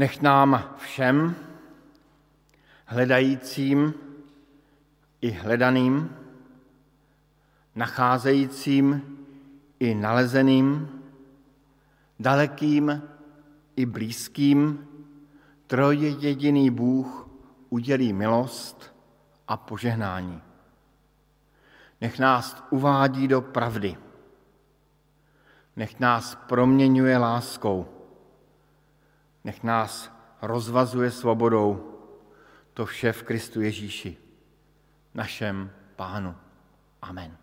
Nech nám všem, hledajícím i hledaným, nacházejícím i nalezeným, dalekým i blízkým, trojjediný Bůh udělí milost a požehnání. Nech nás uvádí do pravdy. Nech nás proměňuje láskou. Nech nás rozvazuje svobodou. To vše v Kristu Ježíši, našem Pánu. Amen.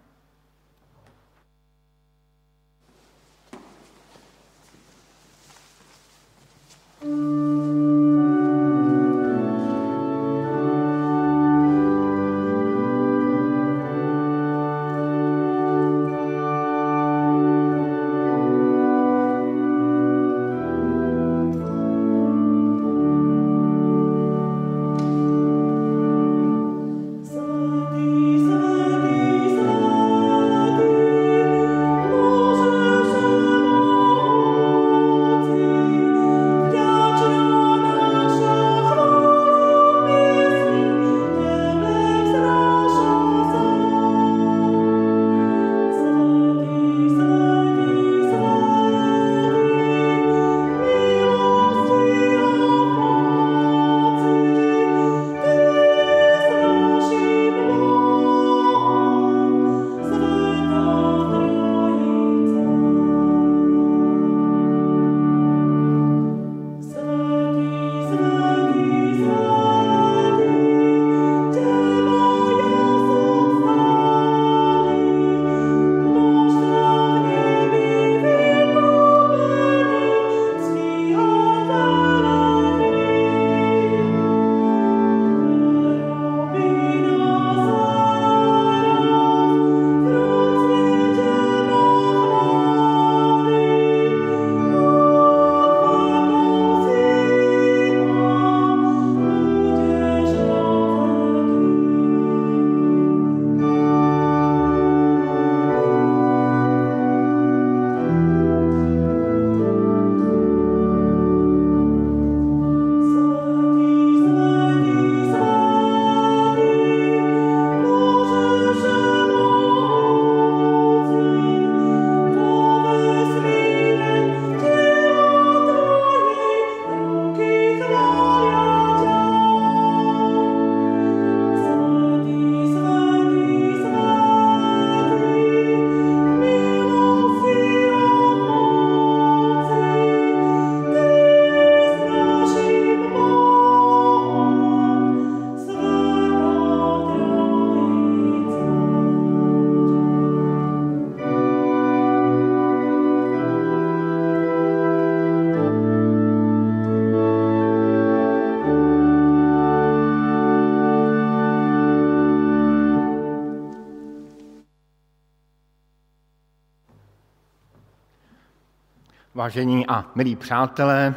Vážení a milí přátelé,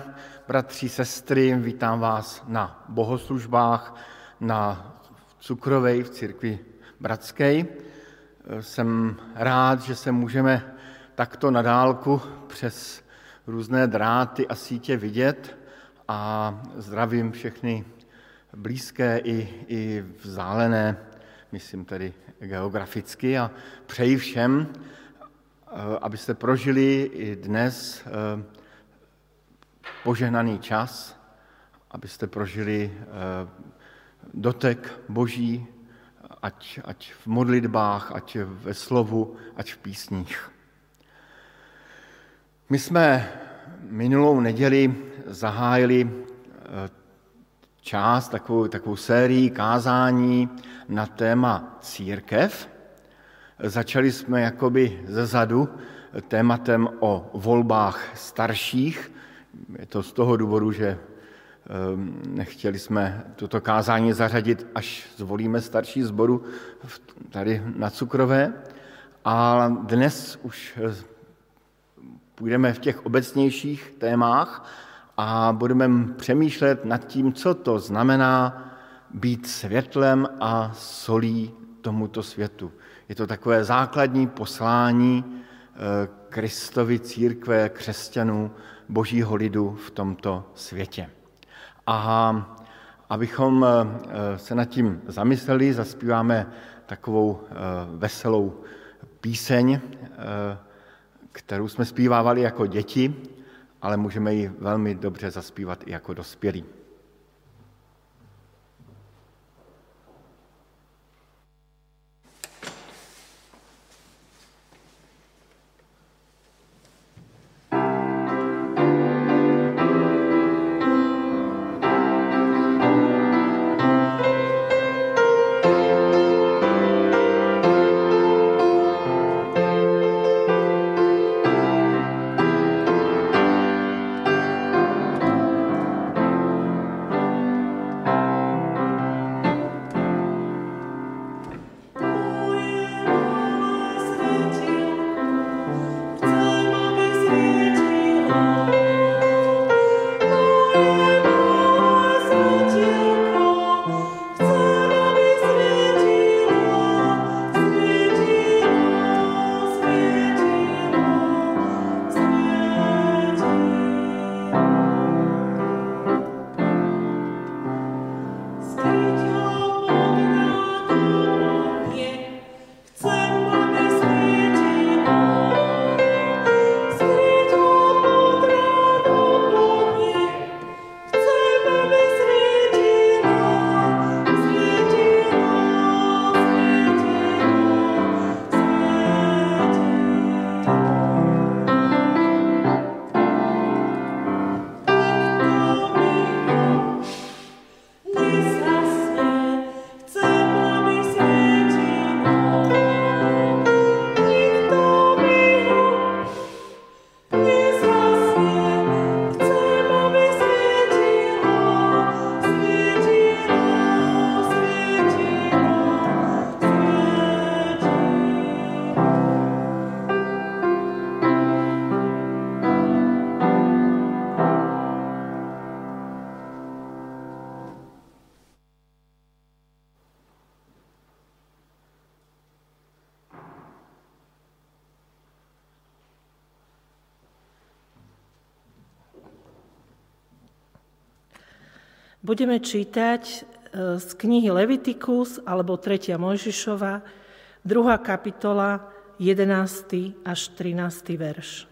bratři, sestry, vítám vás na bohoslužbách na Cukrovej v církvi Bratské. Jsem rád, že se můžeme takto na dálku přes různé dráty a sítě vidět a zdravím všechny blízké i, i vzdálené, myslím tedy geograficky a přeji všem, abyste prožili i dnes eh, požehnaný čas, abyste prožili eh, dotek Boží, ať, ať v modlitbách, ať ve slovu, ať v písních. My jsme minulou neděli zahájili část, takovou, takovou sérii kázání na téma církev. Začali jsme jakoby ze zadu tématem o volbách starších. Je to z toho důvodu, že ehm, nechtěli jsme toto kázání zařadit, až zvolíme starší zboru tady na Cukrové. A dnes už eh, půjdeme v těch obecnějších témách a budeme přemýšlet nad tím, co to znamená být světlem a solí tomuto světu. Je to takové základní poslání eh, Kristovi církve, křesťanů, božího lidu v tomto světě. A abychom se nad tím zamysleli, zaspíváme takovou veselou píseň, kterou jsme zpívávali jako děti, ale můžeme ji velmi dobře zaspívat i jako dospělí. Budeme čítať e, z knihy Levitikus alebo 3. Mojžišova, 2. kapitola, 11. až 13. verš.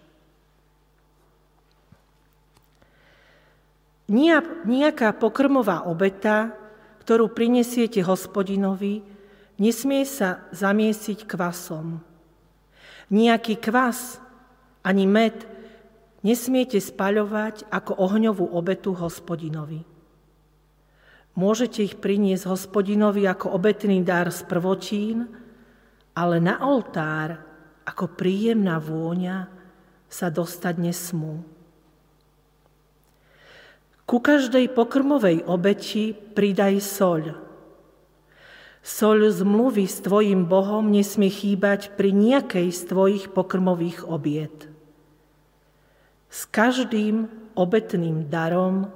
Nijaká pokrmová obeta, ktorú prinesiete hospodinovi, nesmie sa zamiesiť kvasom. Nijaký kvas ani med nesmiete spaľovať ako ohňovú obetu hospodinovi. Môžete ich priniesť hospodinovi ako obetný dar z prvotín, ale na oltár ako príjemná vôňa sa dostať nesmú. Ku každej pokrmovej obeti pridaj soľ. Soľ zmluvy s tvojim Bohom nesmie chýbať pri nejakej z tvojich pokrmových obiet. S každým obetným darom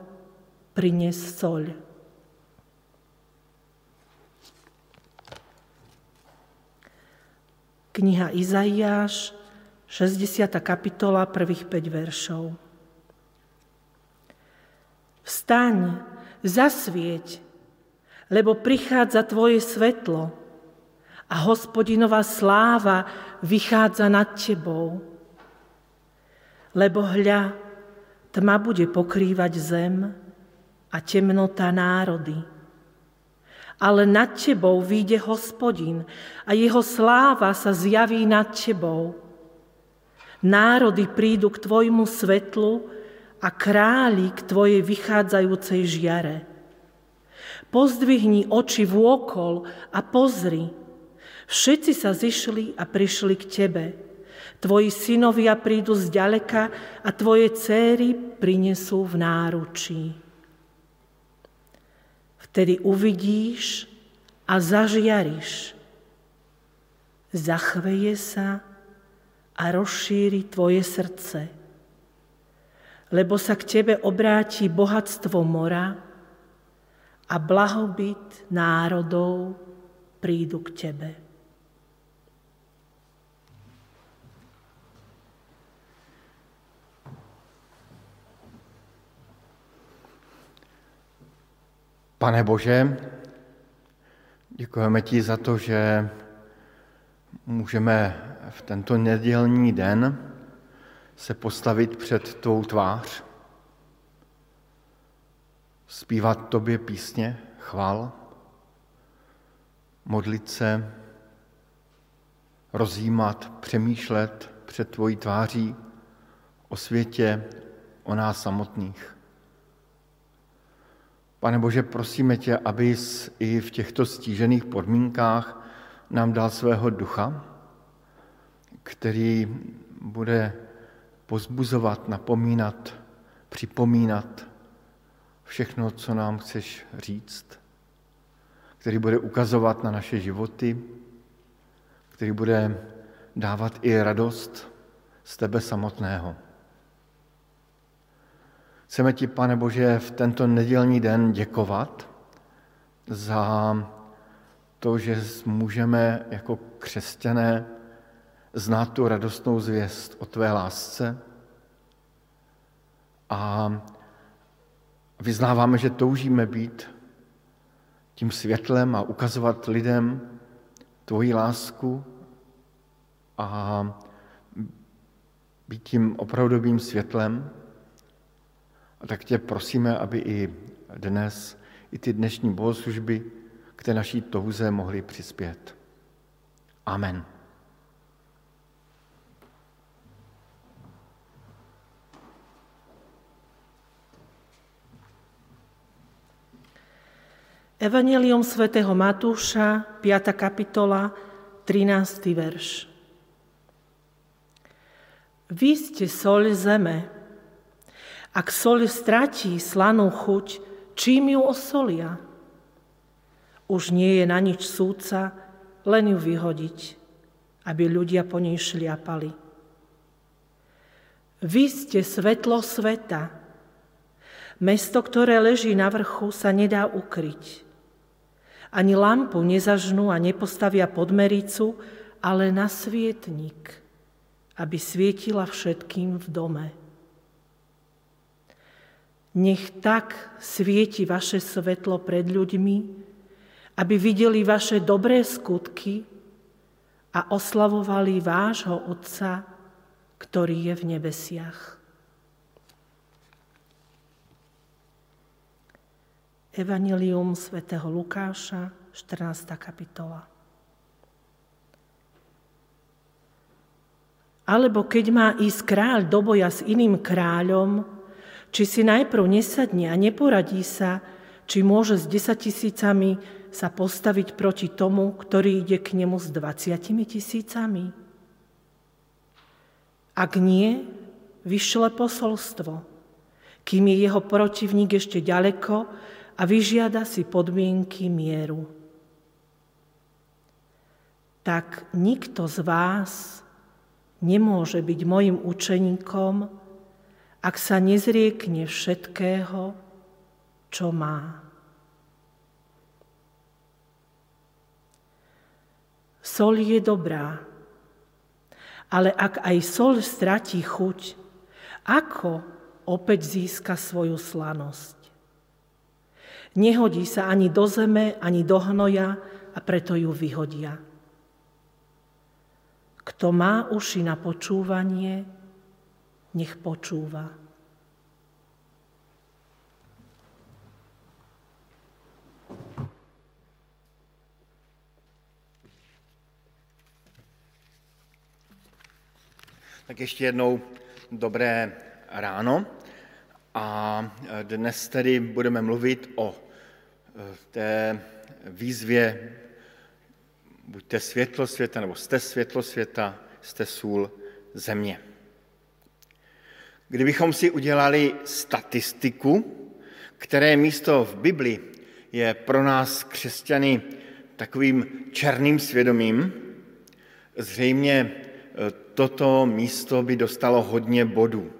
prines soľ. Kniha Izaiáš, 60. kapitola, prvých 5 veršov. Vstaň, zasvieť, lebo prichádza tvoje svetlo a hospodinová sláva vychádza nad tebou. Lebo hľa, tma bude pokrývať zem a temnota národy ale nad tebou vyjde hospodin a jeho sláva sa zjaví nad tebou. Národy prídu k tvojmu svetlu a králi k tvojej vychádzajúcej žiare. Pozdvihni oči vôkol a pozri. Všetci sa zišli a prišli k tebe. Tvoji synovia prídu z ďaleka a tvoje céry prinesú v náručí. Vtedy uvidíš a zažiariš. Zachveje sa a rozšíri tvoje srdce, lebo sa k tebe obráti bohatstvo mora a blahobyt národov prídu k tebe. Pane Bože, děkujeme ti za to, že můžeme v tento nedělní den se postavit před tvou tvář, zpívat tobě písně, chval, modlit se, rozjímat, přemýšlet před tvojí tváří o světě, o nás samotných. Pane Bože, prosíme tě, abys i v těchto stížených podmínkách nám dal svého ducha, který bude pozbuzovat, napomínat, připomínat všechno, co nám chceš říct, který bude ukazovat na naše životy, který bude dávat i radost z tebe samotného. Chceme ti, pane Bože, v tento nedělní den děkovat za to, že můžeme jako křesťané znát tu radostnou zvěst o tvé lásce a vyznáváme, že toužíme být tím světlem a ukazovat lidem tvoji lásku a být tím opravdovým světlem. A tak tě prosíme, aby i dnes, i ty dnešní bohoslužby k té naší touze mohly přispět. Amen. Evangelium svätého Matúša, 5. kapitola, 13. verš. Vy ste soľ zeme. Ak soľ stratí slanú chuť, čím ju osolia? Už nie je na nič súca, len ju vyhodiť, aby ľudia po nej šliapali. Vy ste svetlo sveta. Mesto, ktoré leží na vrchu, sa nedá ukryť. Ani lampu nezažnú a nepostavia pod mericu, ale na svietnik, aby svietila všetkým v dome. Nech tak svieti vaše svetlo pred ľuďmi, aby videli vaše dobré skutky a oslavovali vášho Otca, ktorý je v nebesiach. Evangelium svätého Lukáša, 14. kapitola. Alebo keď má ísť kráľ do boja s iným kráľom, či si najprv nesadne a neporadí sa, či môže s desatisícami sa postaviť proti tomu, ktorý ide k nemu s dvaciatimi tisícami? Ak nie, vyšle posolstvo, kým je jeho protivník ešte ďaleko a vyžiada si podmienky mieru. Tak nikto z vás nemôže byť mojim učeníkom, ak sa nezriekne všetkého, čo má. Sol je dobrá, ale ak aj sol stratí chuť, ako opäť získa svoju slanosť? Nehodí sa ani do zeme, ani do hnoja a preto ju vyhodia. Kto má uši na počúvanie, nech počúva. Tak ještě jednou dobré ráno. A dnes tedy budeme mluvit o e, té výzvě buďte světlo světa, nebo jste světlo světa, jste sůl země. Kdybychom si udělali statistiku, které místo v Bibli je pro nás křesťany takovým černým svědomím, zřejmě e, toto místo by dostalo hodně bodů.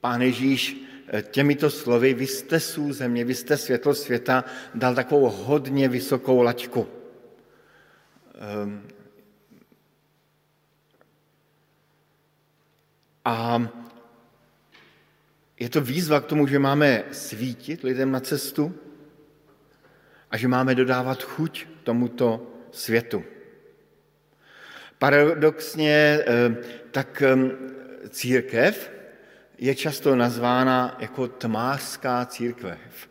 Pán Ježíš eh, těmito slovy, vy jste sůl země, vy jste světlo světa, dal takovou hodně vysokou laťku. A Je to výzva k tomu, že máme svítit lidem na cestu a že máme dodávat chuť tomuto světu. Paradoxně eh, tak eh, církev je často nazvána jako tmářská církev.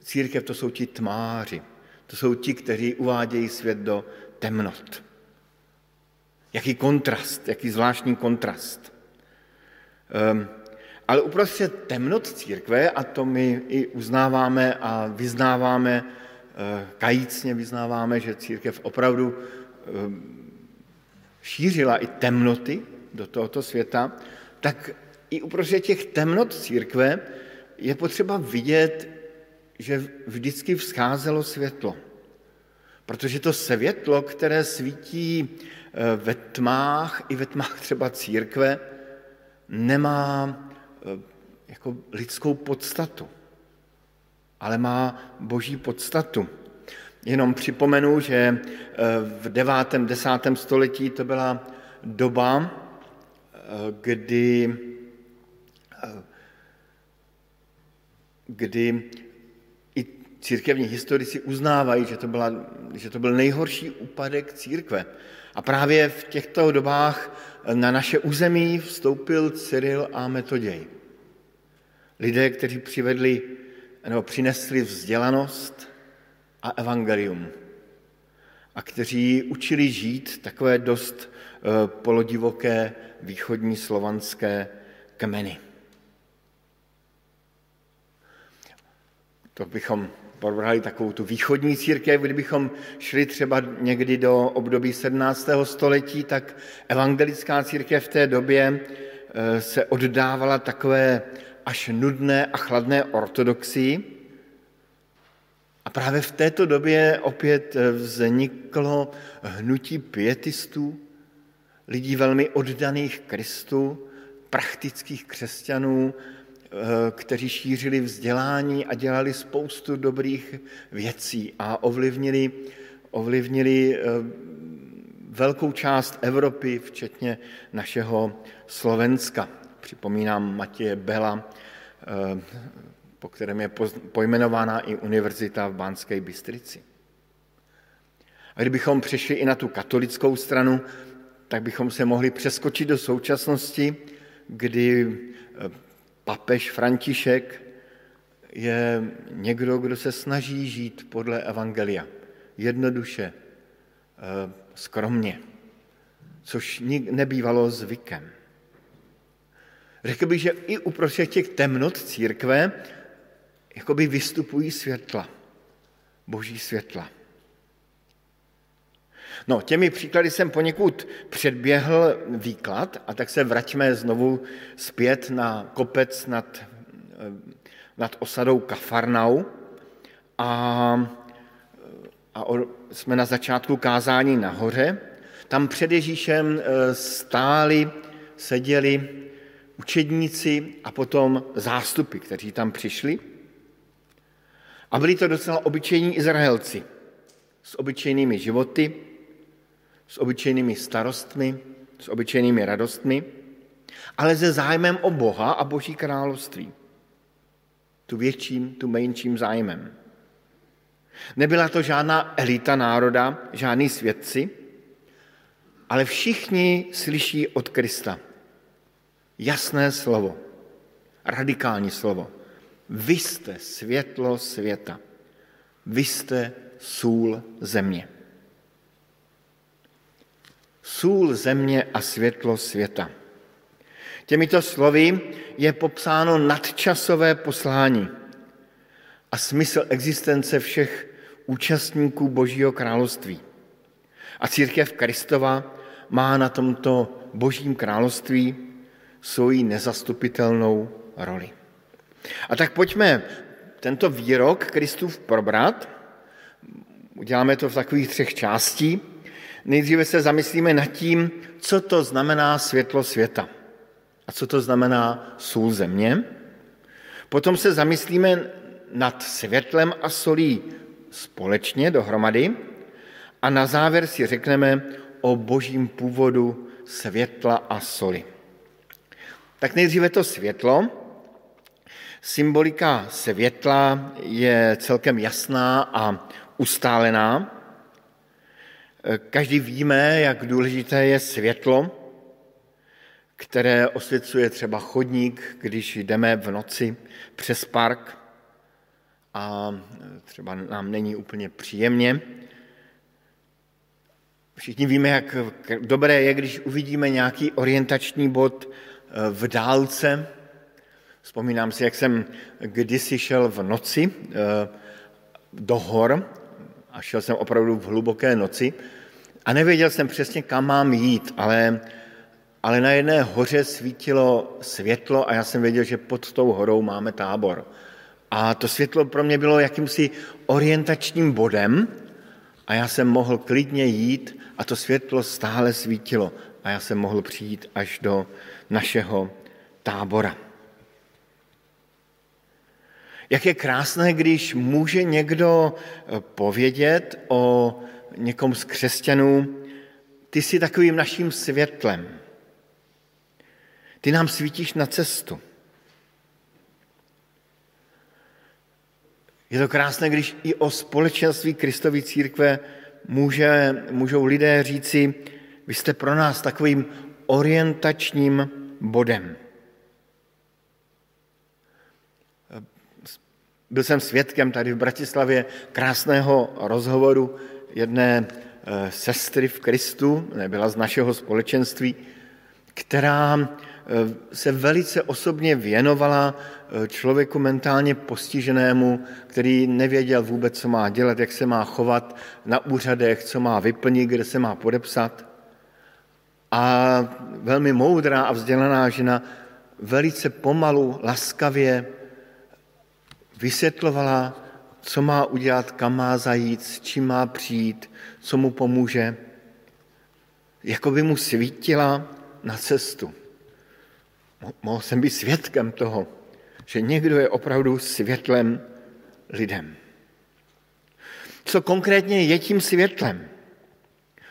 Církev to jsou ti tmáři, to jsou ti, kteří uvádějí svět do temnot. Jaký kontrast, jaký zvláštní kontrast. Um, ale uprostřed temnot církve, a to my i uznáváme a vyznáváme, uh, kajícně vyznáváme, že církev opravdu um, šířila i temnoty do tohoto světa, tak i uprostřed těch temnot církve je potřeba vidět, že vždycky vzcházelo světlo. Protože to světlo, které svítí eh, ve tmách, i ve tmách třeba církve, nemá eh, jako lidskou podstatu, ale má boží podstatu. Jenom připomenu, že eh, v 9. 10. století to byla doba, kdy, kdy církevní historici uznávají, že to, byla, že to byl nejhorší úpadek církve. A právě v těchto dobách na naše území vstoupil Cyril a Metoděj. Lidé, kteří přivedli nebo přinesli vzdělanost a evangelium a kteří učili žít takové dost eh, polodivoké východní slovanské kmeny. To bychom probrali takovou tu východní církev, kdybychom šli třeba někdy do období 17. století, tak evangelická církev v té době eh, se oddávala takové až nudné a chladné ortodoxii. A právě v této době opět eh, vzniklo hnutí pietistů, lidí velmi oddaných Kristu, praktických křesťanů, kteří šířili vzdělání a dělali spoustu dobrých věcí a ovlivnili, ovlivnili eh, velkou část Evropy, včetně našeho Slovenska. Připomínám Matěje Bela, eh, po kterém je pojmenována i univerzita v Bánské Bystrici. A kdybychom přešli i na tu katolickou stranu, tak bychom se mohli přeskočit do současnosti, kdy papež František je někdo, kdo se snaží žít podle Evangelia. Jednoduše, eh, skromně, což nebývalo zvykem. Řekl bych, že i uprostřed těch temnot církve jakoby vystupují světla, boží světla. No, těmi příklady jsem poněkud předběhl výklad a tak se vraťme znovu zpět na kopec nad, eh, nad osadou Kafarnau a, a jsme na začátku kázání nahoře. Tam před Ježíšem eh, stáli, seděli učedníci a potom zástupy, kteří tam přišli. A byli to docela obyčejní Izraelci s obyčejnými životy, s obyčejnými starostmi, s obyčejnými radostmi, ale se zájmem o Boha a Boží království. Tu větším, tu menším zájmem. Nebyla to žádná elita národa, žádní svědci, ale všichni slyší od Krista jasné slovo, radikální slovo. Vy jste světlo světa, vy jste sůl země sůl země a světlo světa. Těmito slovy je popsáno nadčasové poslání a smysl existence všech účastníků Božího království. A církev Kristova má na tomto Božím království svoji nezastupitelnou roli. A tak pojďme tento výrok Kristův probrat. Uděláme to v takových třech částí. Nejdříve se zamyslíme nad tím, co to znamená světlo světa a co to znamená sůl země. Potom se zamyslíme nad světlem a solí společně dohromady a na závěr si řekneme o božím původu světla a soli. Tak nejdříve to světlo. Symbolika světla je celkem jasná a ustálená. Každý víme, jak důležité je světlo, které osvěcuje třeba chodník, když jdeme v noci přes park a třeba nám není úplně příjemně. Všichni víme, jak dobré je, když uvidíme nějaký orientační bod eh, v dálce. Vzpomínám si, jak jsem kdysi šel v noci eh, do hor a šel jsem opravdu v hluboké noci a nevěděl jsem přesně, kam mám jít, ale, ale na jedné hoře svítilo světlo a já jsem věděl, že pod tou horou máme tábor. A to světlo pro mě bylo jakýmsi orientačním bodem a já jsem mohl klidně jít a to světlo stále svítilo a já jsem mohl přijít až do našeho tábora. Jak je krásné, když může někdo eh, povědět o někom z křesťanů, ty jsi takovým naším světlem. Ty nám svítíš na cestu. Je to krásné, když i o společenství Kristovy církve může, můžou lidé říci, vy jste pro nás takovým orientačním bodem. Byl jsem svědkem tady v Bratislavě krásného rozhovoru jedné eh, sestry v Kristu, nebyla z našeho společenství, která eh, se velice osobně věnovala eh, člověku mentálně postiženému, který nevěděl vůbec, co má dělat, jak se má chovat na úřadech, co má vyplnit, kde se má podepsat. A velmi moudrá a vzdělaná žena velice pomalu, laskavě vysvětlovala, co má udělat, kam má zajít, s čím má přijít, co mu pomůže. Jako by mu svítila na cestu. Mohl jsem být svědkem toho, že někdo je opravdu světlem lidem. Co konkrétně je tím světlem?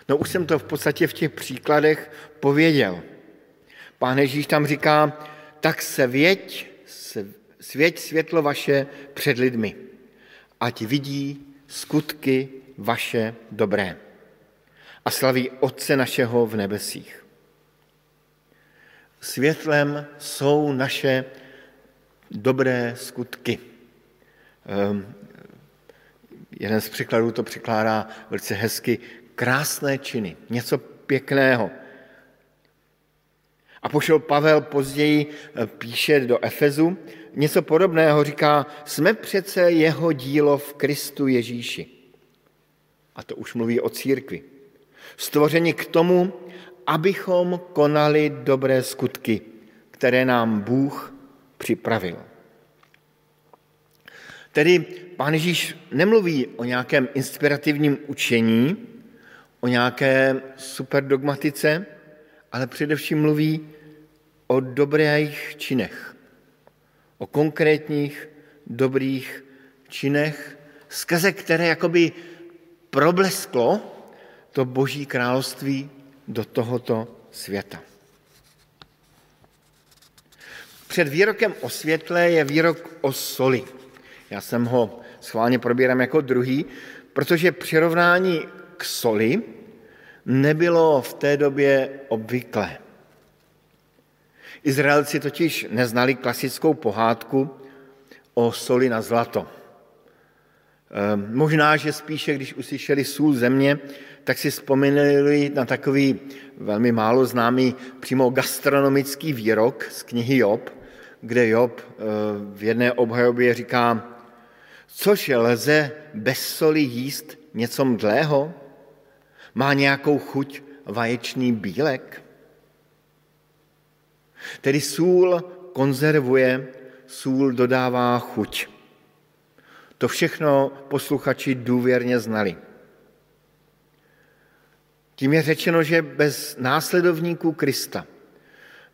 No už jsem to v podstatě v těch příkladech pověděl. Pán Ježíš tam říká, tak se věď, svěť světlo vaše před lidmi, ať vidí skutky vaše dobré a slaví Otce našeho v nebesích. Světlem jsou naše dobré skutky. Um, jeden z překladů to překládá velice hezky krásné činy, něco pěkného. A pošel Pavel později eh, píše do Efezu, něco podobného říká, jsme přece jeho dílo v Kristu Ježíši. A to už mluví o církvi. Stvoření k tomu, abychom konali dobré skutky, které nám Bůh připravil. Tedy pán Ježíš nemluví o nějakém inspirativním učení, o nějaké superdogmatice, ale především mluví o dobrých činech, o konkrétních dobrých činech, skrze které jakoby problesklo to boží království do tohoto světa. Před výrokem o světle je výrok o soli. Já jsem ho schválně probírám jako druhý, protože přirovnání k soli nebylo v té době obvyklé. Izraelci totiž neznali klasickou pohádku o soli na zlato. Ehm, možná, že spíše, když uslyšeli sůl země, tak si vzpomínali na takový velmi málo známý přímo gastronomický výrok z knihy Job, kde Job ehm, v jedné obhajobě říká, což lze bez soli jíst něco mdlého? Má nějakou chuť vaječný bílek? Tedy sůl konzervuje, sůl dodává chuť. To všechno posluchači důvěrně znali. Tím je řečeno, že bez následovníků Krista,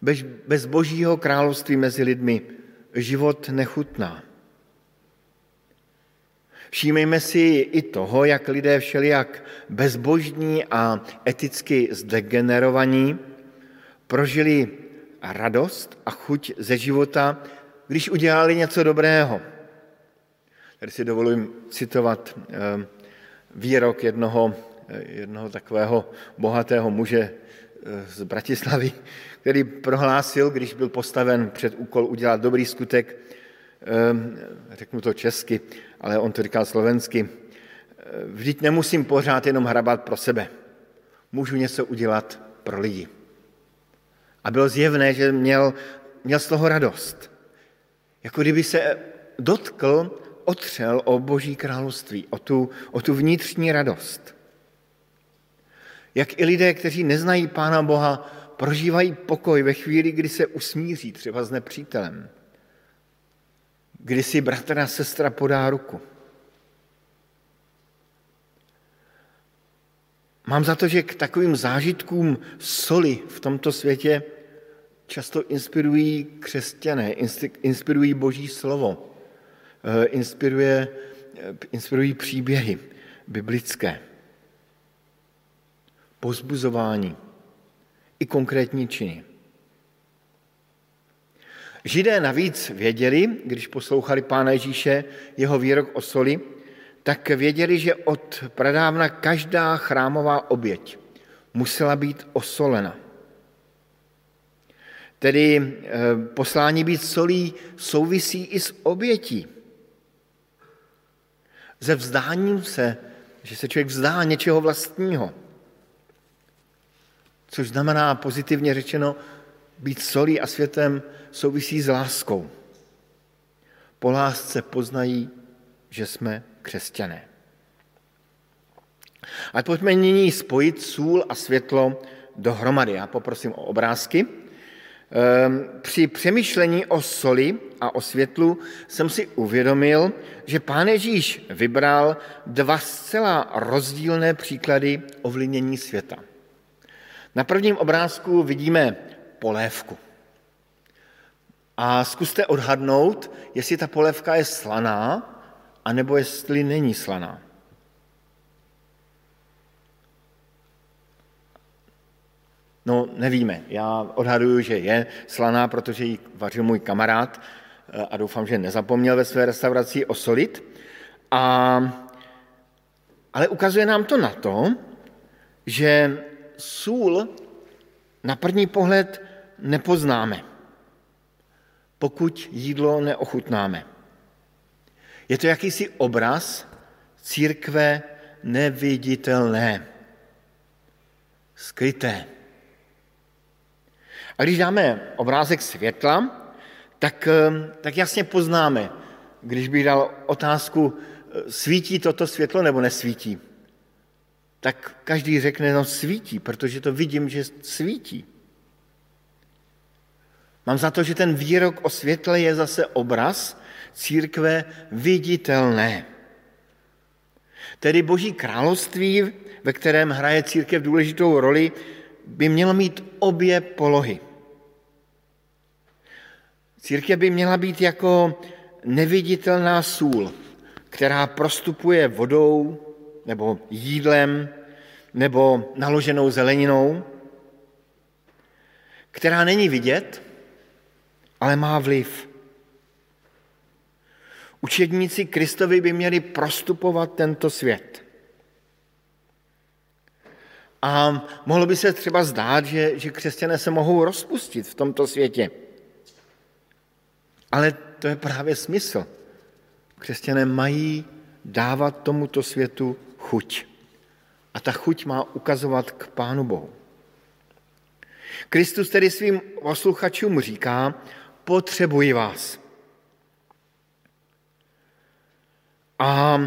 bez, bez božího království mezi lidmi, život nechutná. Všímejme si i toho, jak lidé všelijak bezbožní a eticky zdegenerovaní prožili radost a chuť ze života když udělali něco dobrého. Tady si dovolím citovat eh, výrok jednoho, eh, jednoho takového bohatého muže eh, z Bratislavy, který prohlásil, když byl postaven před úkol udělat dobrý skutek, řeknu to česky, ale on to říkal slovensky, vždyť nemusím pořád jenom hrabat pro sebe. Můžu něco udělat pro lidi. A bylo zjevné, že měl, měl z toho radost. Jako kdyby se dotkl, otřel o Boží království, o tu, o tu vnitřní radost. Jak i lidé, kteří neznají Pána Boha, prožívají pokoj ve chvíli, kdy se usmíří třeba s nepřítelem, kdy si bratr a sestra podá ruku. Mám za to, že k takovým zážitkům soli v tomto světě často inspirují křesťané, inspirují Boží slovo, eh, inspiruje, eh, inspirují příběhy biblické, pozbuzování i konkrétní činy. Židé navíc věděli, když poslouchali Pána Ježíše, jeho výrok o soli, tak věděli, že od pradávna každá chrámová oběť musela být osolena. Tedy eh, poslání být solí souvisí i s obětí. Ze vzdáním se, že se člověk vzdá něčeho vlastního. Což znamená pozitivně řečeno, být solí a světem souvisí s láskou. Po lásce poznají, že jsme křesťané. A pojďme nyní spojit sůl a světlo dohromady. Já poprosím o obrázky. Ehm, při přemýšlení o soli a o světlu jsem si uvědomil, že pán Ježíš vybral dva zcela rozdílné příklady ovlivnění světa. Na prvním obrázku vidíme polévku. A zkuste odhadnout, jestli ta polévka je slaná anebo jestli není slaná. No, nevíme. Já odhaduju, že je slaná, protože ji vařil můj kamarád eh, a doufám, že nezapomněl ve své restauraci osolit. A, ale ukazuje nám to na to, že sůl na první pohled nepoznáme, pokud jídlo neochutnáme. Je to jakýsi obraz církve neviditelné, skryté. A když dáme obrázek světla, tak, eh, tak jasně poznáme, když bych dal otázku, eh, svítí toto světlo nebo nesvítí, tak každý řekne, no svítí, protože to vidím, že svítí. Mám za to, že ten výrok o světle je zase obraz, církve viditelné. Tedy Boží království, ve kterém hraje církev důležitou roli, by mělo mít obě polohy. Církev by měla být jako neviditelná sůl, která prostupuje vodou nebo jídlem nebo naloženou zeleninou, která není vidět, ale má vliv. Učedníci Kristovi by měli prostupovat tento svět. A mohlo by se třeba zdát, že, že křesťané se mohou rozpustit v tomto světě. Ale to je právě smysl. Křesťané mají dávat tomuto světu chuť. A ta chuť má ukazovat k Pánu Bohu. Kristus tedy svým posluchačům říká, potřebuji vás. A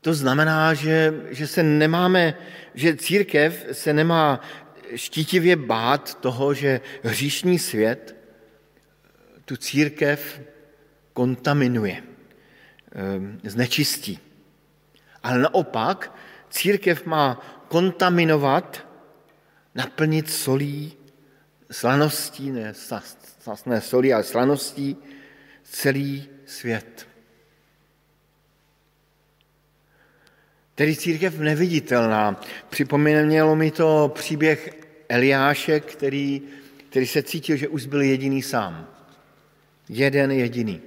to znamená, že, že se nemáme, že církev se nemá štítivě bát toho, že hříšný svět tu církev kontaminuje, znečistí. Ale naopak církev má kontaminovat, naplnit solí, slaností, ne sasné solí, ale slaností celý svět. Tedy církev neviditelná. Připomnělo mi to příběh Eliáše, který který se cítil, že už byl jediný sám. Jeden jediný.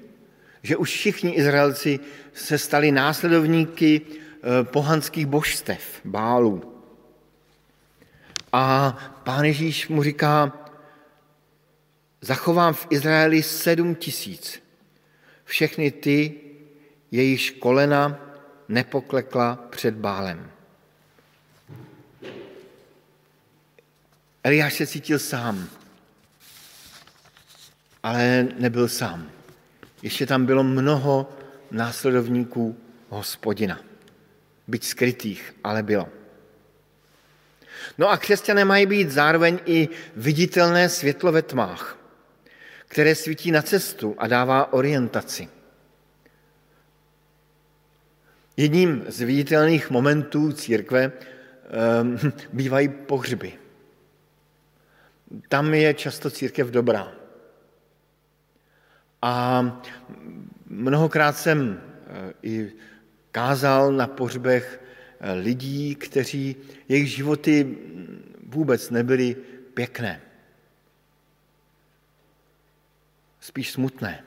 Že už všichni Izraelci se stali následovníky eh, pohanských božstev, bálů. A pán Ježíš mu říká, zachovám v Izraeli sedm tisíc. Všechny ty, jejichž kolena nepoklekla před bálem. Eliáš se cítil sám, ale nebyl sám. Ještě tam bylo mnoho následovníků hospodina. Byť skrytých, ale bylo. No a křesťané mají být zároveň i viditelné světlo ve tmách, které svítí na cestu a dává orientaci. Jedním z viditelných momentů církve um, bývají pohřby. Tam je často církev dobrá. A mnohokrát jsem eh, i kázal na pohřbech eh, lidí, kteří, jejich životy vůbec nebyly pěkné. Spíš smutné.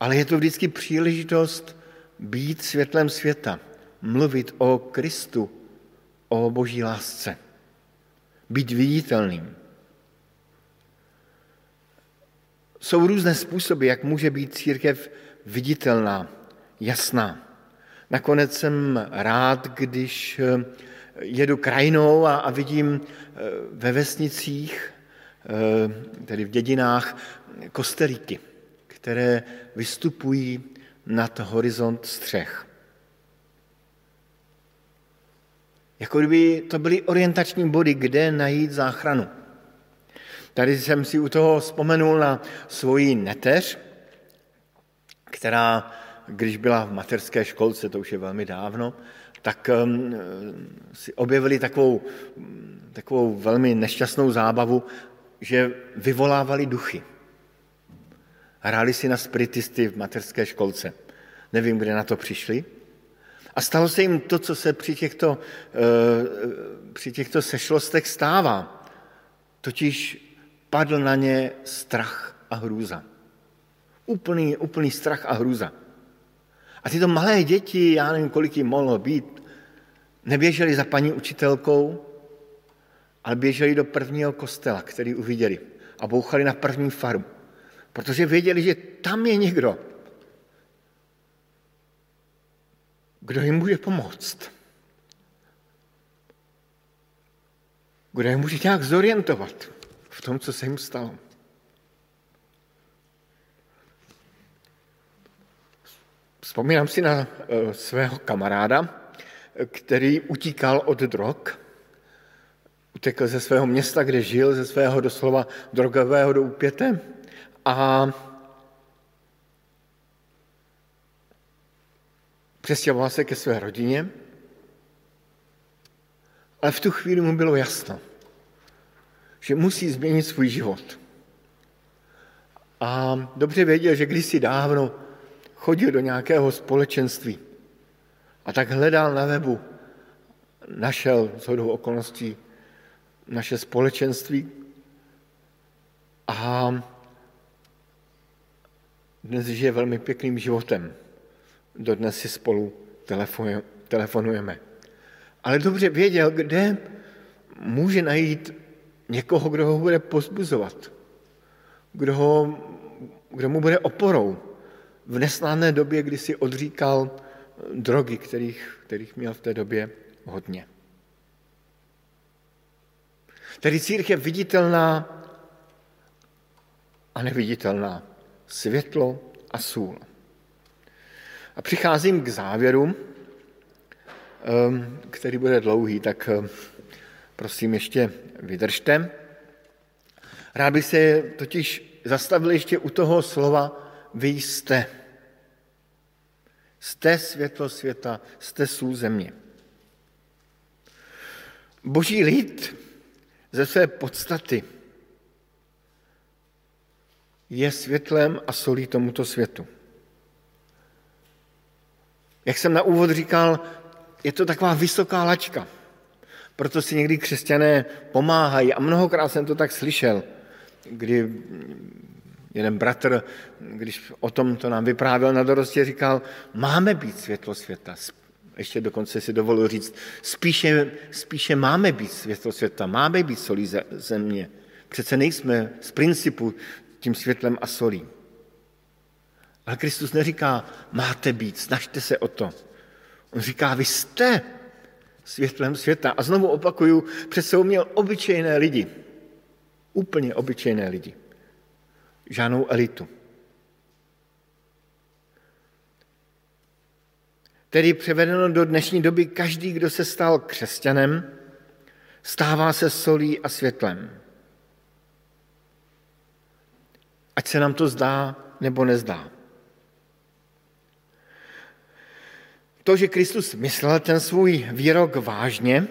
Ale je to vždycky příležitost být světlem světa, mluvit o Kristu, o boží lásce, být viditelným. Jsou různé způsoby, jak může být církev viditelná, jasná. Nakonec jsem rád, když eh, jedu krajinou a, a vidím eh, ve vesnicích, tedy v dědinách, kostelíky které vystupují nad horizont střech. Jako kdyby to byly orientační body, kde najít záchranu. Tady jsem si u toho vzpomenul na svoji neteř, která, když byla v materské školce, to už je velmi dávno, tak si objevili takovou, takovou velmi nešťastnou zábavu, že vyvolávali duchy. Hráli si na spiritisty v materské školce. Nevím, kde na to přišli. A stalo se jim to, co se při těchto, eh, při těchto sešlostech stává. Totiž padl na ně strach a hrůza. Úplný, úplný strach a hrůza. A tyto malé děti, já nevím, kolik jim mohlo být, neběželi za paní učitelkou, ale běželi do prvního kostela, který uviděli a bouchali na první farmu protože věděli, že tam je někdo, kdo jim může pomoct. Kdo jim může nějak zorientovat v tom, co se jim stalo. Vzpomínám si na eh, svého kamaráda, který utíkal od drog, utekl ze svého města, kde žil, ze svého doslova drogového doupěte a přestěhoval se ke své rodině, ale v tu chvíli mu bylo jasno, že musí změnit svůj život. A dobře věděl, že kdysi dávno chodil do nějakého společenství a tak hledal na webu, našel z hodou okolností naše společenství a dnes žije velmi pěkným životem. Dodnes si spolu telefonujeme. Ale dobře věděl, kde může najít někoho, kdo ho bude pozbuzovat, kdo, ho, kdo mu bude oporou v nesnádné době, kdy si odříkal drogy, kterých, kterých měl v té době hodně. Tedy církev viditelná a neviditelná světlo a sůl. A přicházím k závěru, který bude dlouhý, tak prosím ještě vydržte. Rád bych se totiž zastavil ještě u toho slova vy jste. Jste světlo světa, jste sůl země. Boží lid ze své podstaty je světlem a solí tomuto světu. Jak jsem na úvod říkal, je to taková vysoká lačka. Proto si někdy křesťané pomáhají a mnohokrát jsem to tak slyšel, kdy jeden bratr, když o tom to nám vyprávěl na dorostě, říkal, máme být světlo světa. Ještě dokonce si dovolil říct, spíše, spíše máme být světlo světa, máme být solí země. Přece nejsme z principu tím světlem a solí. Ale Kristus neříká, máte být, snažte se o to. On říká, vy jste světlem světa. A znovu opakuju, sebou měl obyčejné lidi. Úplně obyčejné lidi. Žádnou elitu. Tedy převedeno do dnešní doby, každý, kdo se stal křesťanem, stává se solí a světlem. Ať se nám to zdá nebo nezdá. To, že Kristus myslel ten svůj výrok vážně,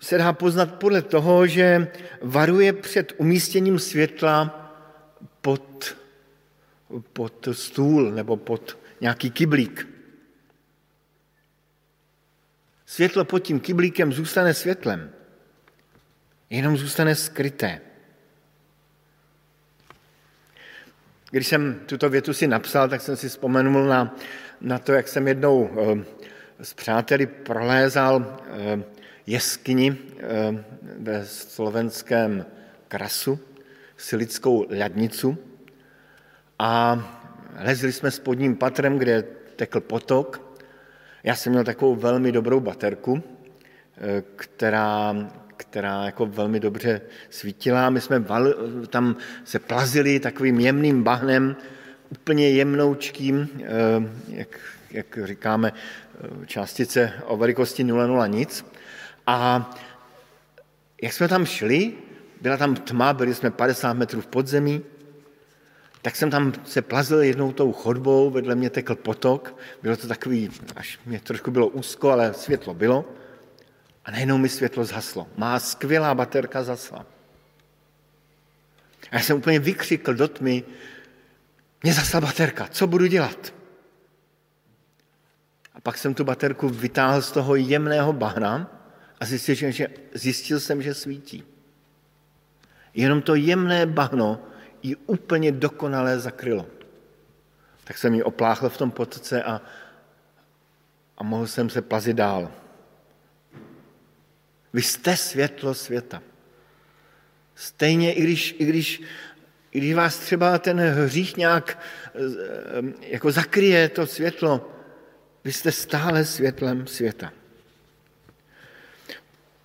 se dá poznat podle toho, že varuje před umístěním světla pod, pod stůl nebo pod nějaký kyblík. Světlo pod tím kyblíkem zůstane světlem, jenom zůstane skryté. Když jsem tuto větu si napsal, tak jsem si vzpomenul na, na to, jak jsem jednou eh, s přáteli prolézal eh, jeskyni eh, ve slovenském krasu, silickou ľadnicu a lezli jsme spodním patrem, kde tekl potok. Já jsem měl takovou velmi dobrou baterku, která, která jako velmi dobře svítila. My jsme val, tam se plazili takovým jemným bahnem, úplně jemnoučkým, eh, jak, jak říkáme, eh, částice o velikosti 0,0 nic. A jak jsme tam šli, byla tam tma, byli jsme 50 metrů v podzemí, tak jsem tam se plazil jednou tou chodbou, vedle mě tekl potok, bylo to takový, až mě trošku bylo úzko, ale světlo bylo. A najednou mi světlo zhaslo. Má skvělá baterka zasla. A já jsem úplně vykřikl do tmy, mě zasla baterka, co budu dělat? A pak jsem tu baterku vytáhl z toho jemného bahna a zjistil, že, zjistil jsem, že svítí. Jenom to jemné bahno ji úplně dokonale zakrylo. Tak jsem ji opláchl v tom potoce a, a mohl jsem se plazit dál. Vy jste světlo světa. Stejně, i když, i když, i když vás třeba ten hřích nějak eh, jako zakryje to světlo, vy jste stále světlem světa.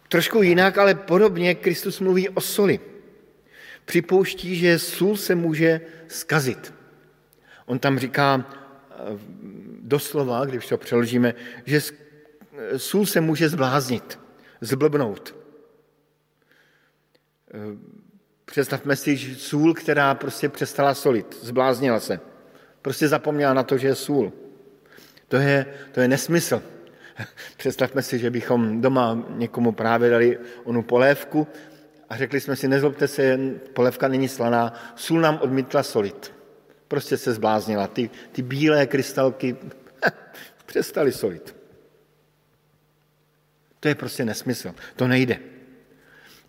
Trošku jinak, ale podobně Kristus mluví o soli. Připouští, že sůl se může skazit. On tam říká eh, doslova, když to přeložíme, že sůl se může zbláznit zblbnout. Eh, představme si sůl, která prostě přestala solit, zbláznila se. Prostě zapomněla na to, že je sůl. To je, to je nesmysl. Představme si, že bychom doma někomu právě dali onu polévku a řekli jsme si, nezlobte se, polévka není slaná, sůl nám odmítla solit. Prostě se zbláznila. Ty, ty bílé krystalky přestaly solit. To je prostě nesmysl. To nejde.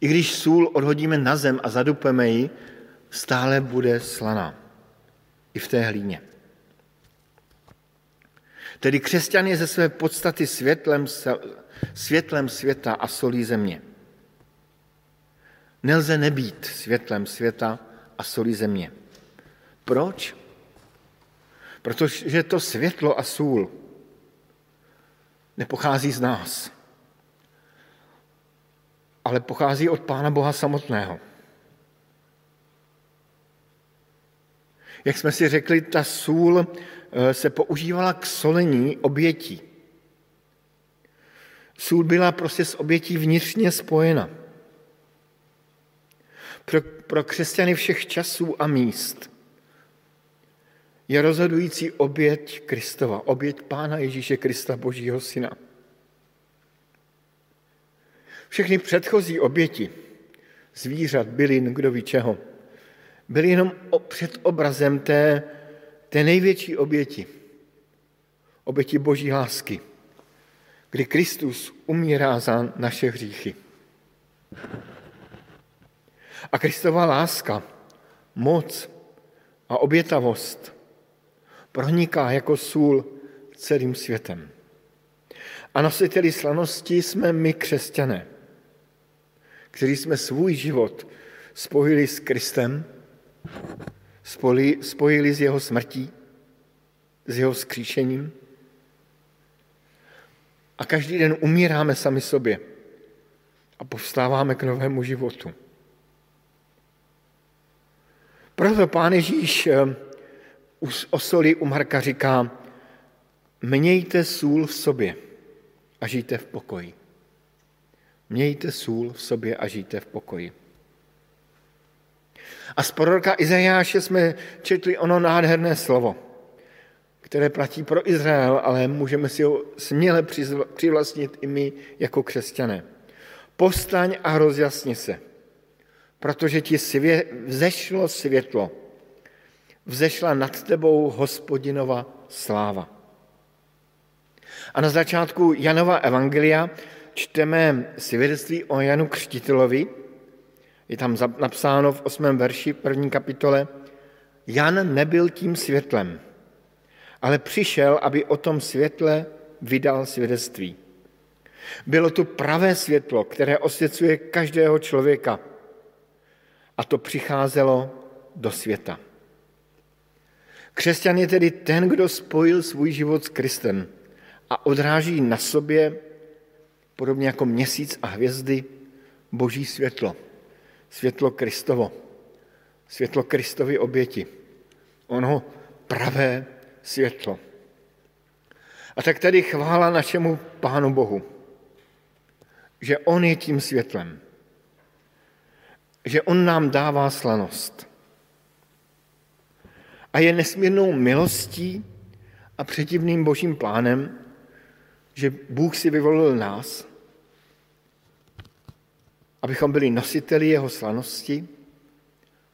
I když sůl odhodíme na zem a zadupeme ji, stále bude slaná. I v té hlíně. Tedy křesťan je ze své podstaty světlem, světlem světa a solí země. Nelze nebýt světlem světa a solí země. Proč? Protože to světlo a sůl nepochází z nás ale pochází od Pána Boha samotného. Jak jsme si řekli, ta sůl eh, se používala k solení obětí. Sůl byla prostě s obětí vnitřně spojena. Pro, pro křesťany všech časů a míst je rozhodující oběť Kristova, oběť Pána Ježíše Krista, Božího Syna. Všechny předchozí oběti, zvířat, bylin, kdo ví čeho, byly jenom před obrazem té, té největší oběti, oběti boží lásky, kdy Kristus umírá za naše hříchy. A Kristova láska, moc a obětavost proniká jako sůl celým světem. A nositeli slanosti jsme my křesťané, kteří jsme svůj život spojili s Kristem, spojili, spojili s jeho smrtí, s jeho skříšením. A každý den umíráme sami sobě a povstáváme k novému životu. Proto pán Ježíš eh, o soli u Marka říká, mějte sůl v sobě a žijte v pokoji. Mějte sůl v sobě a žijte v pokoji. A z proroka Izajáše jsme četli ono nádherné slovo, které platí pro Izrael, ale můžeme si ho směle přivlastnit i my jako křesťané. Postaň a rozjasni se, protože ti svě- vzešlo světlo. Vzešla nad tebou hospodinova sláva. A na začátku Janova evangelia čteme svědectví o Janu Křtitelovi. Je tam napsáno v osmém verši první kapitole. Jan nebyl tím světlem, ale přišel, aby o tom světle vydal svědectví. Bylo to pravé světlo, které osvěcuje každého člověka. A to přicházelo do světa. Křesťan je tedy ten, kdo spojil svůj život s Kristem a odráží na sobě, podobně jako měsíc a hvězdy, boží světlo. Světlo Kristovo. Světlo Kristovy oběti. Ono pravé světlo. A tak tedy chvála našemu Pánu Bohu, že On je tím světlem, že On nám dává slanost. A je nesmírnou milostí a předivným božím plánem, že Bůh si vyvolil nás, abychom byli nositeli jeho slanosti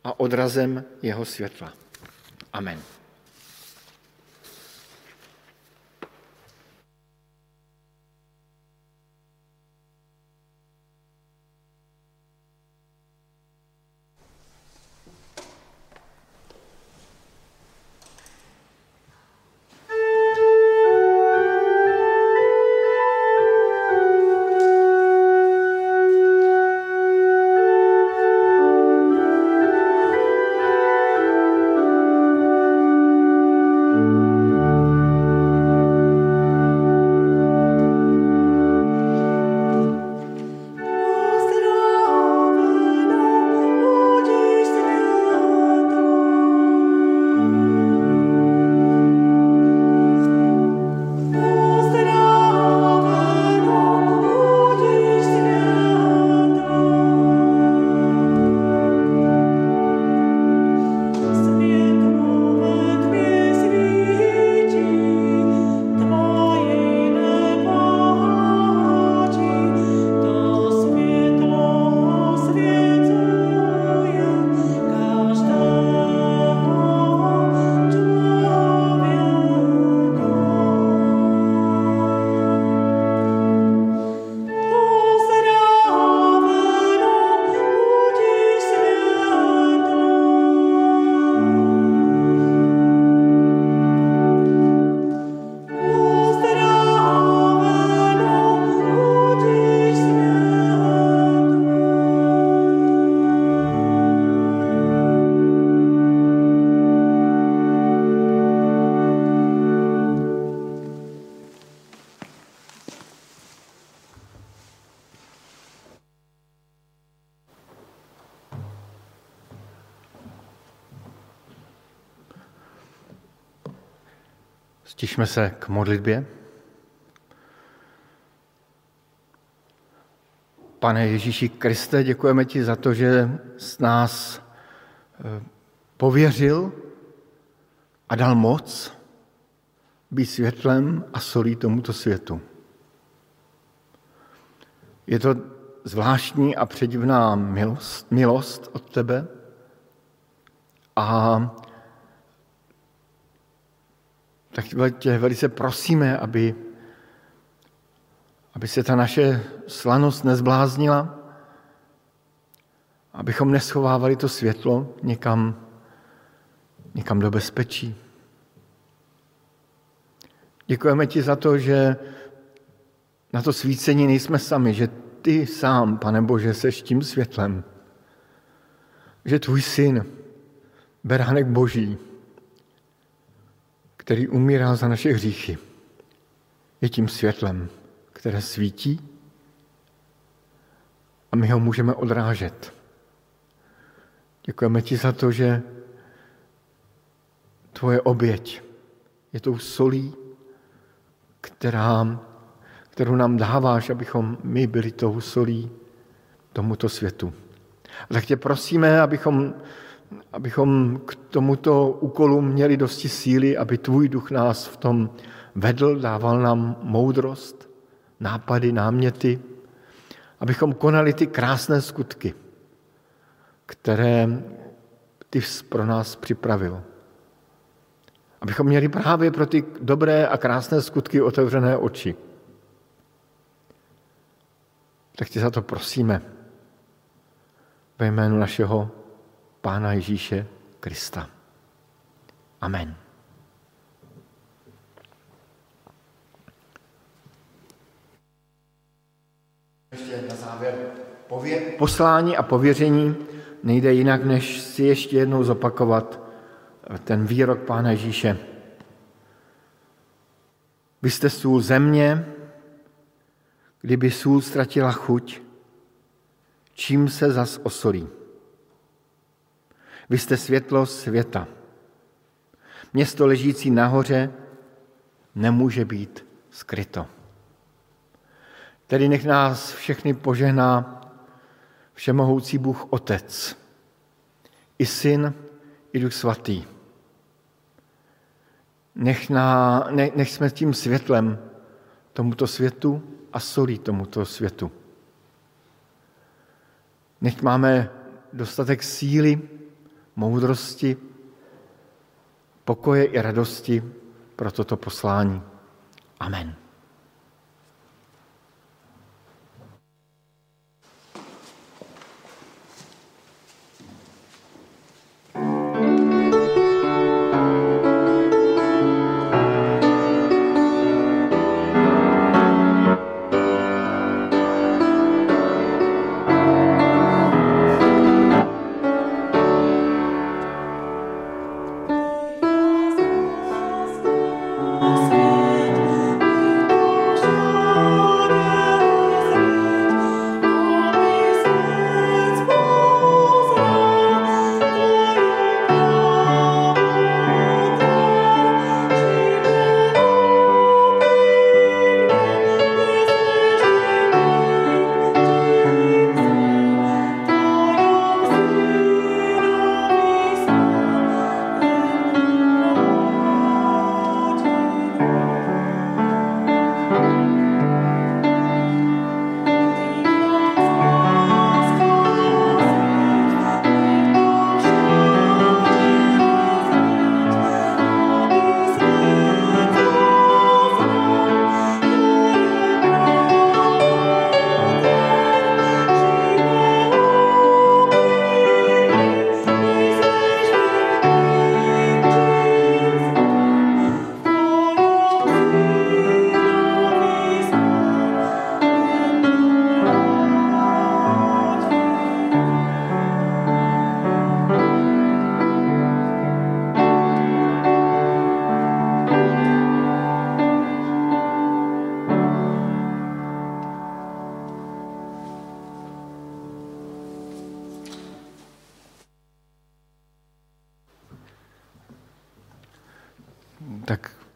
a odrazem jeho světla. Amen. Se k modlitbě. Pane Ježíši Kriste, děkujeme ti za to, že s nás eh, pověřil a dal moc být světlem a solí tomuto světu. Je to zvláštní a předivná milost, milost od tebe a tak tě velice prosíme, aby, aby se ta naše slanost nezbláznila, abychom neschovávali to světlo někam, někam do bezpečí. Děkujeme ti za to, že na to svícení nejsme sami, že ty sám, pane Bože, seš tím světlem. Že tvůj syn, beránek Boží, který umírá za naše hříchy, je tím světlem, které svítí a my ho můžeme odrážet. Děkujeme ti za to, že tvoje oběť je tou solí, která, kterou nám dáváš, abychom my byli tou solí tomuto světu. A tak tě prosíme, abychom, abychom k tomuto úkolu měli dosti síly, aby tvůj duch nás v tom vedl, dával nám moudrost, nápady, náměty, abychom konali ty krásné skutky, které ty pro nás připravil. Abychom měli právě pro ty dobré a krásné skutky otevřené oči. Tak tě za to prosíme ve jménu našeho Pána Ježíše Krista. Amen. Ještě na závěr pově- poslání a pověření nejde jinak, než si ještě jednou zopakovat ten výrok Pána Ježíše. Vy jste sůl země, kdyby sůl ztratila chuť, čím se zas osolí. Vy jste světlo světa. Město ležící nahoře nemůže být skryto. Tedy nech nás všechny požehná všemohoucí Bůh Otec, i Syn, i Duch Svatý. Nech, na, ne, nech jsme tím světlem tomuto světu a solí tomuto světu. Nech máme dostatek síly, moudrosti, pokoje i radosti pro toto poslání. Amen.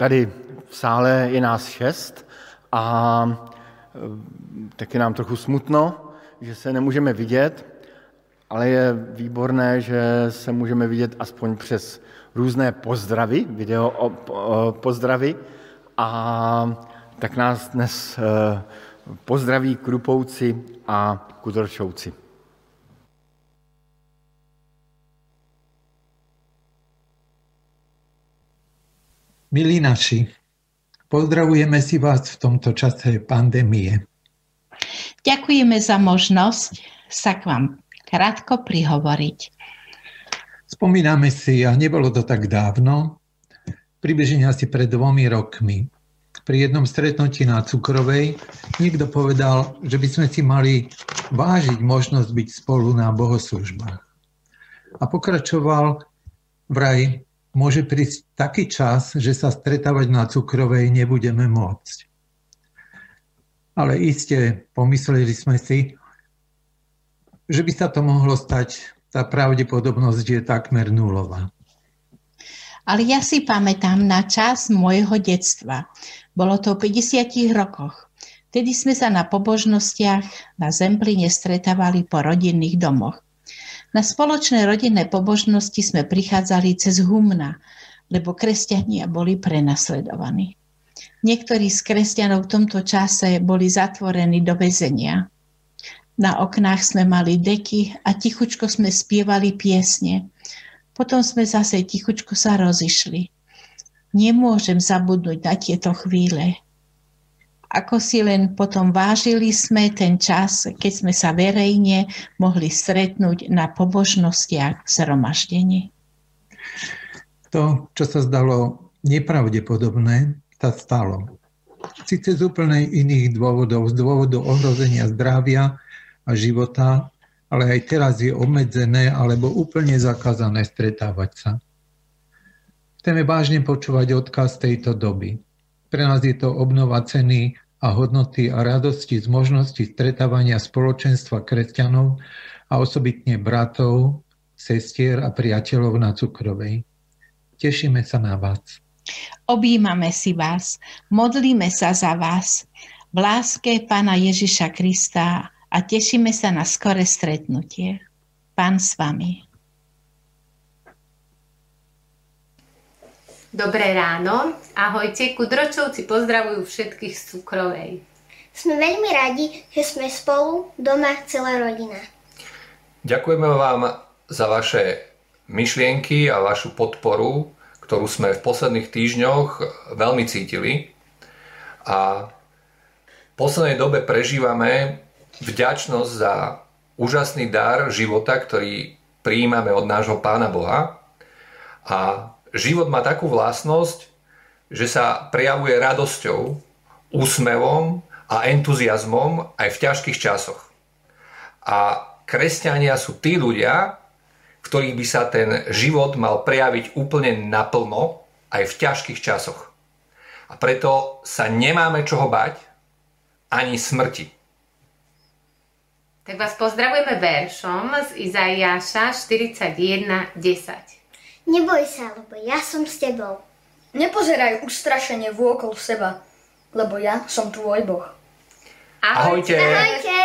Tady v sále je nás šest a eh, taky nám trochu smutno, že se nemůžeme vidět, ale je výborné, že se můžeme vidět aspoň přes různé pozdravy, video o, o pozdravy a tak nás dnes eh, pozdraví Krupouci a Kudrčouci. Milí naši, Pozdravujeme si vás v tomto čase pandémie. Ďakujeme za možnosť sa k vám krátko prihovoriť. Spomíname si, a nebolo to tak dávno, približne asi pred dvomi rokmi, pri jednom stretnutí na Cukrovej niekto povedal, že by sme si mali vážiť možnosť byť spolu na bohoslužbách. A pokračoval vraj, môže prísť taký čas, že sa stretávať na Cukrovej nebudeme môcť. Ale iste pomysleli sme si, že by sa to mohlo stať, tá pravdepodobnosť je takmer nulová. Ale ja si pamätám na čas môjho detstva. Bolo to v 50 rokoch. Vtedy sme sa na pobožnostiach na Zempline stretávali po rodinných domoch. Na spoločné rodinné pobožnosti sme prichádzali cez humna, lebo kresťania boli prenasledovaní. Niektorí z kresťanov v tomto čase boli zatvorení do väzenia. Na oknách sme mali deky a tichučko sme spievali piesne. Potom sme zase tichučko sa rozišli. Nemôžem zabudnúť na tieto chvíle. Ako si len potom vážili sme ten čas, keď sme sa verejne mohli stretnúť na pobožnostiach zhromaždení. To, čo sa zdalo nepravdepodobné, sa stalo. Sice z úplne iných dôvodov, z dôvodu ohrozenia zdravia a života, ale aj teraz je obmedzené alebo úplne zakázané stretávať sa. Chceme vážne počúvať odkaz tejto doby. Pre nás je to obnova ceny a hodnoty a radosti z možnosti stretávania spoločenstva kresťanov a osobitne bratov, sestier a priateľov na Cukrovej. Tešíme sa na vás. Objímame si vás, modlíme sa za vás v láske Pána Ježiša Krista a tešíme sa na skore stretnutie. Pán s vami. Dobré ráno. Ahojte. Kudročovci pozdravujú všetkých z Cukrovej. Sme veľmi radi, že sme spolu, doma celá rodina. Ďakujeme vám za vaše myšlienky a vašu podporu, ktorú sme v posledných týždňoch veľmi cítili. A v poslednej dobe prežívame vďačnosť za úžasný dar života, ktorý prijímame od nášho Pána Boha. A život má takú vlastnosť, že sa prejavuje radosťou, úsmevom a entuziasmom aj v ťažkých časoch. A kresťania sú tí ľudia, ktorých by sa ten život mal prejaviť úplne naplno aj v ťažkých časoch. A preto sa nemáme čoho bať ani smrti. Tak vás pozdravujeme veršom z Izaiáša 41.10. Neboj sa, lebo ja som s tebou. Nepozeraj ustrašenie vôkol seba, lebo ja som tvoj Boh. Ahojte. Ahojte.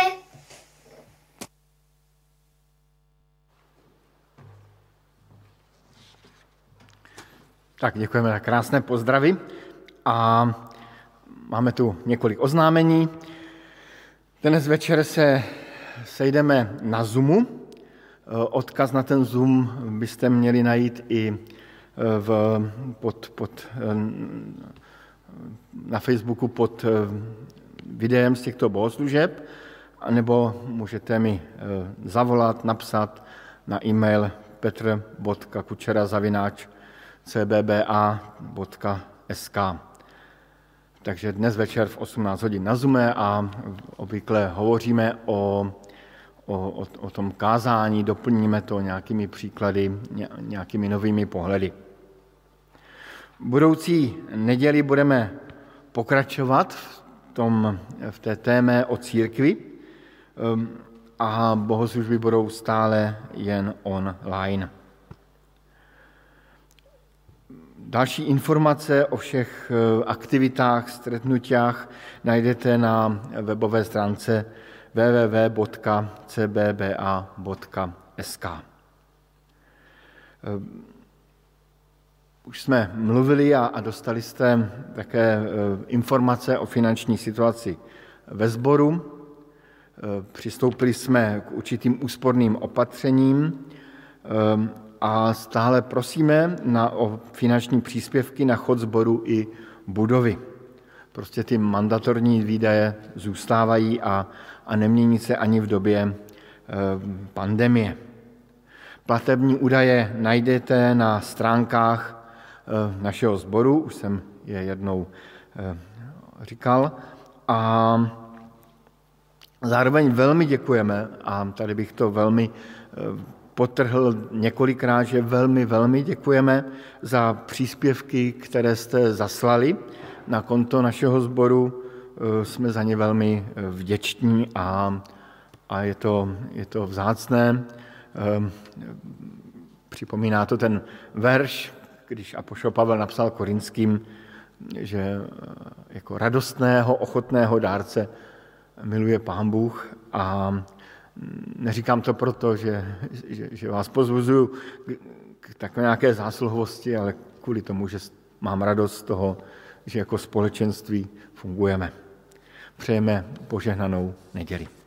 Tak děkujeme za krásné pozdravy a máme tu několik oznámení. Dnes večer se sejdeme na Zoomu, odkaz na ten Zoom byste měli najít i eh, v, pod, pod, eh, na Facebooku pod videem z těchto bohoslužeb, nebo můžete mi zavolat, napsat na e-mail petr.kučera.cbba.sk Takže dnes večer v 18 hodin na Zoome a obvykle hovoříme o o, o, o tom kázání, doplníme to nějakými příklady, nějakými novými pohledy. Budoucí neděli budeme pokračovat v, tom, v té téme o církvi um, a bohoslužby budou stále jen online. Další informace o všech uh, aktivitách, stretnutiach najdete na webové stránce www.cbba.sk. Ehm, už jsme mluvili a, dostali jste také e, informace o finanční situaci ve sboru. E, přistoupili jsme k určitým úsporným opatřením a stále prosíme na, o finanční příspěvky na chod sboru i budovy. prostě ty mandatorní výdaje zůstávají a, a nemění se ani v době pandemie. Platební údaje najdete na stránkách našeho sboru, už jsem je jednou říkal. A zároveň velmi děkujeme, a tady bych to velmi potrhl několikrát, že velmi, velmi děkujeme za příspěvky, které jste zaslali na konto našeho sboru. Jsme za ně velmi vděční a, a je, to, je to vzácné. Připomíná to ten verš, když Apoštol Pavel napsal korinským, že jako radostného, ochotného dárce miluje Pán Bůh a neříkám to proto, že, že, že vás pozvuzuju k takové nějaké zásluhovosti, ale kvůli tomu, že mám radost z toho, že jako společenství fungujeme. Přejeme požehnanou neděli.